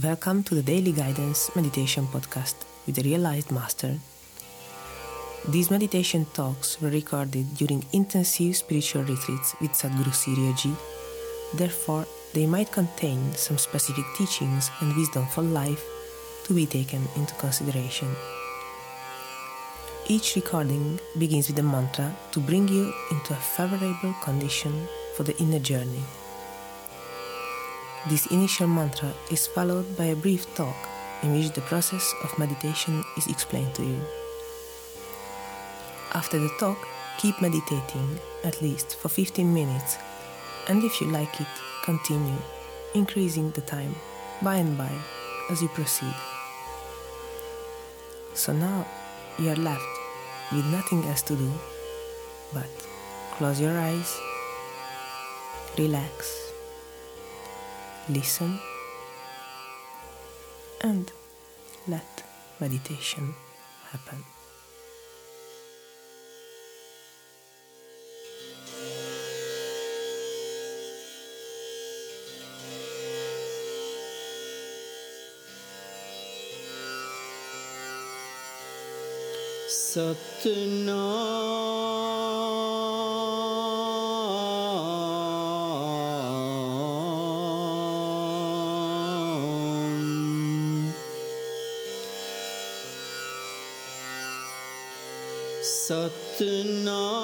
Welcome to the Daily Guidance Meditation Podcast with the Realized Master. These meditation talks were recorded during intensive spiritual retreats with Sadhguru Sirioji. Therefore, they might contain some specific teachings and wisdom for life to be taken into consideration. Each recording begins with a mantra to bring you into a favorable condition for the inner journey. This initial mantra is followed by a brief talk in which the process of meditation is explained to you. After the talk, keep meditating at least for 15 minutes, and if you like it, continue increasing the time by and by as you proceed. So now you are left with nothing else to do but close your eyes, relax, listen, and let meditation happen. Satnam Satnam.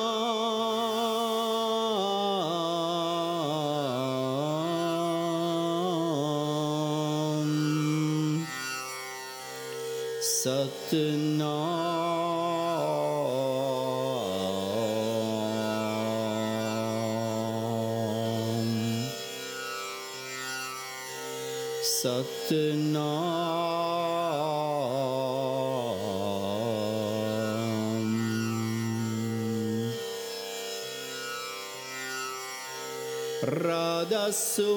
Satnam. Satnam. Radhaswami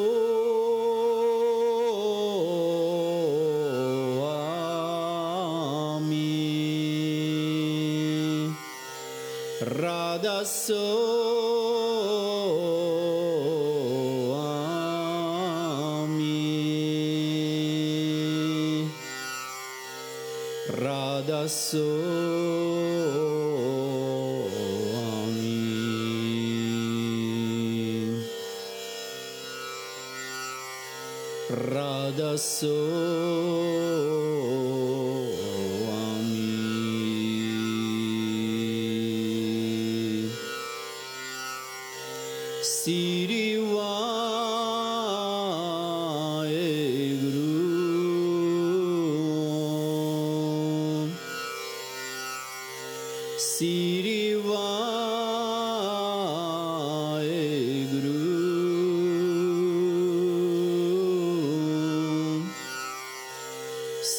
Radhaswami Radhaswami Siri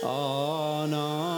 Oh no.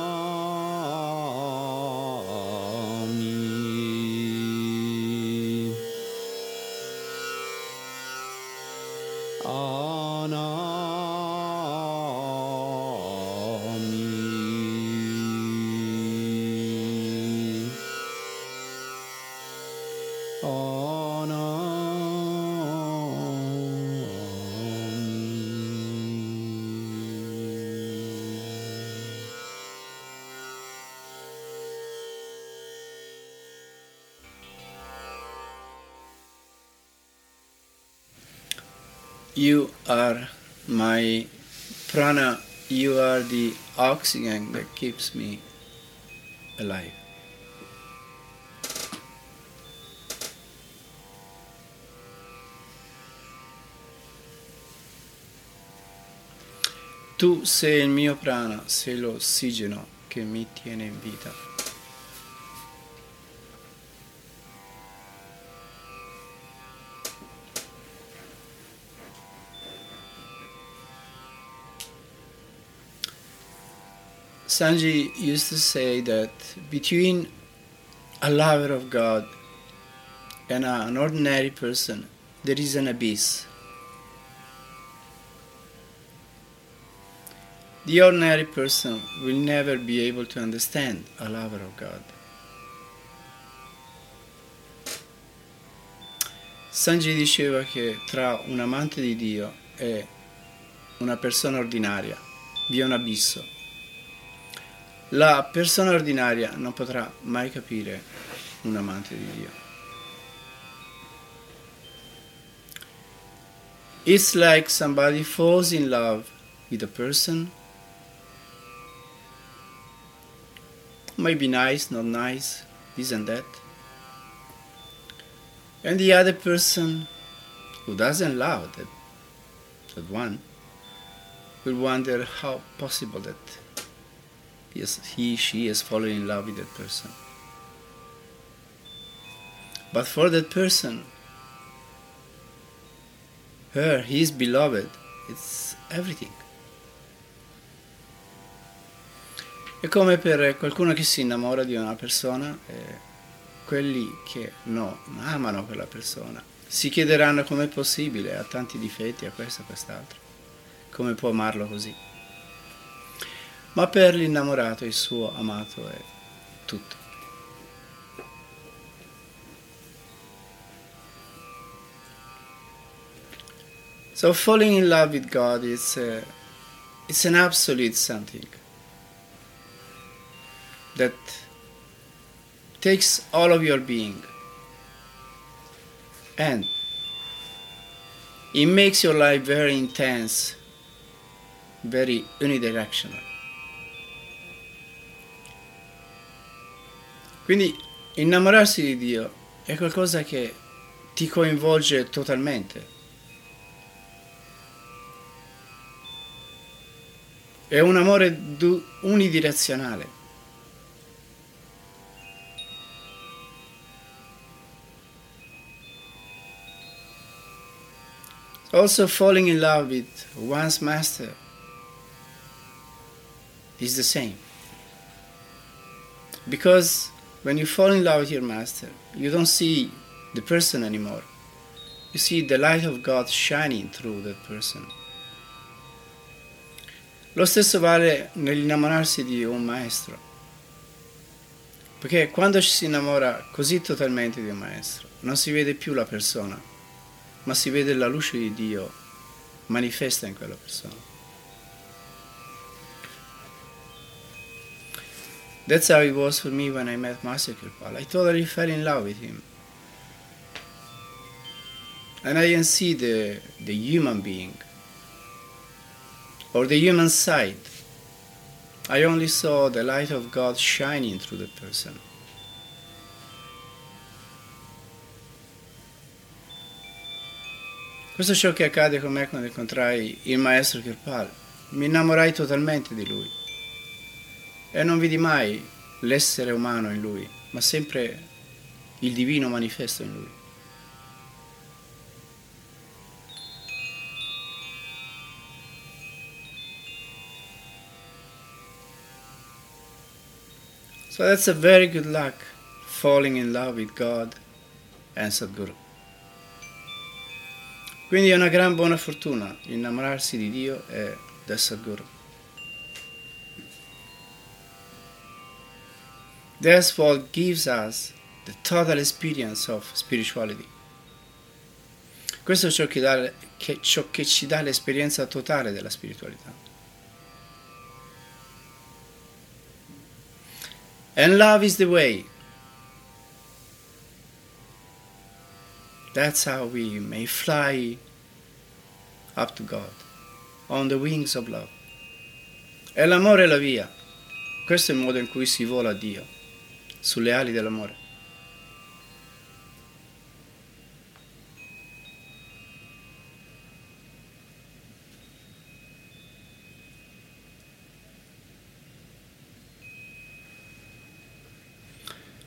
You are my prana, you are the oxygen that keeps me alive. Tu sei il mio prana, sei l'ossigeno che mi tiene in vita. Sanji used to say that between a lover of God and an ordinary person, there is an abyss. The ordinary person will never be able to understand a lover of God. Sanji diceva che tra un amante di Dio e una persona ordinaria vi è un abisso. La persona ordinaria non potrà mai capire un amante di Dio. It's like somebody falls in love with a person. Maybe nice, not nice, this and that. And the other person who doesn't love that, that one will wonder how possible that yes, he, she has fallen in love with that person. But for that person, her, his beloved, it's everything. È come per qualcuno che si innamora di una persona, eh, quelli che no, amano quella persona, si chiederanno com'è possibile, ha tanti difetti, ha questo, e quest'altro, come può amarlo così. Ma per l'innamorato il suo amato è tutto. So falling in love with God is a, it's an absolute something that takes all of your being and it makes your life very intense, very unidirectional. Quindi innamorarsi di Dio è qualcosa che ti coinvolge totalmente. È un amore unidirezionale. Also, falling in love with one's master is the same. Because when you fall in love with your master, you don't see the person anymore. You see the light of God shining through that person. Lo stesso vale nell'innamorarsi di un maestro. Perché quando ci si innamora così totalmente di un maestro, non si vede più la persona, ma si vede la luce di Dio manifesta in quella persona. That's how it was for me when I met Master Kirpal. I totally fell in love with him. And I didn't see the, the human being or the human side. I only saw the light of God shining through the person. Questo è ciò che accade con me quando incontrai il maestro Kirpal. Mi innamorai totalmente di lui e non vidi mai l'essere umano in lui, ma sempre il divino manifesto in lui. So that's a very good luck, falling in love with God and Sadhguru. Quindi è una gran buona fortuna innamorarsi di Dio e del Sadhguru. That's what gives us the total experience of spirituality. Questo è ciò che, dà, che, ciò che ci dà l'esperienza totale della spiritualità. And love is the way. That's how we may fly up to God on the wings of love. E l'amore è la via. Questo è il modo in cui si vola a Dio, sulle ali dell'amore.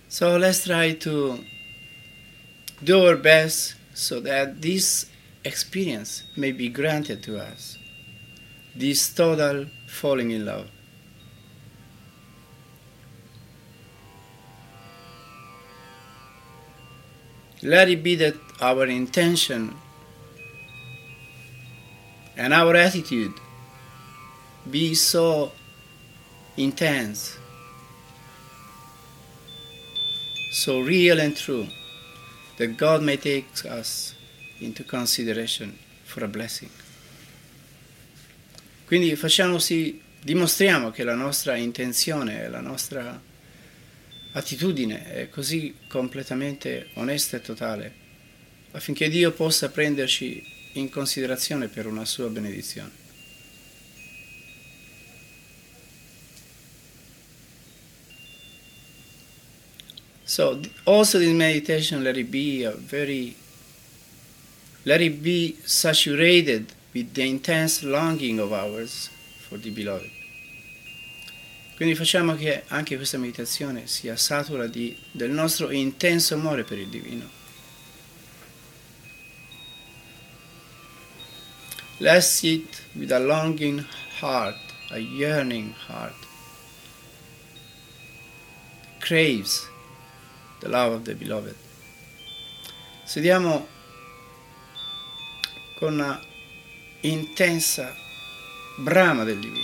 So let's try to do our best so that this experience may be granted to us, this total falling in love. Let it be that our intention and our attitude be so intense, so real and true, that God may take us into consideration for a blessing. Quindi facciamo sì, dimostriamo che la nostra intenzione, la nostra attitudine così completamente onesta e totale, affinché Dio possa prenderci in considerazione per una sua benedizione. So also this meditation let it be a very let it be saturated with the intense longing of ours for the beloved. Quindi facciamo che anche questa meditazione sia satura di, del nostro intenso amore per il divino. Let's sit with a longing heart, a yearning heart, craves the love of the beloved. Sediamo con una intensa brama del divino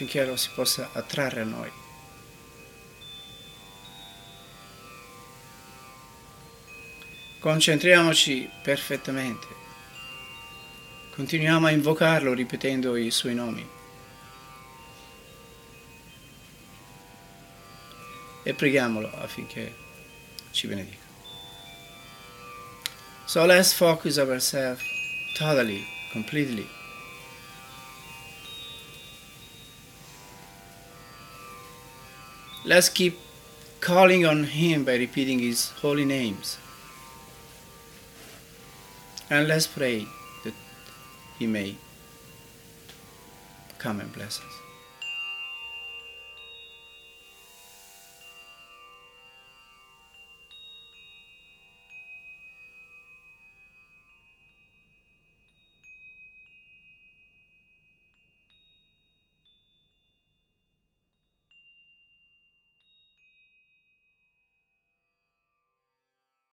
affinché lo si possa attrarre a noi. Concentriamoci perfettamente. Continuiamo a invocarlo ripetendo i suoi nomi. E preghiamolo affinché ci benedica. So let's focus ourselves totally, completely. Let's keep calling on Him by repeating His holy names. And let's pray that He may come and bless us.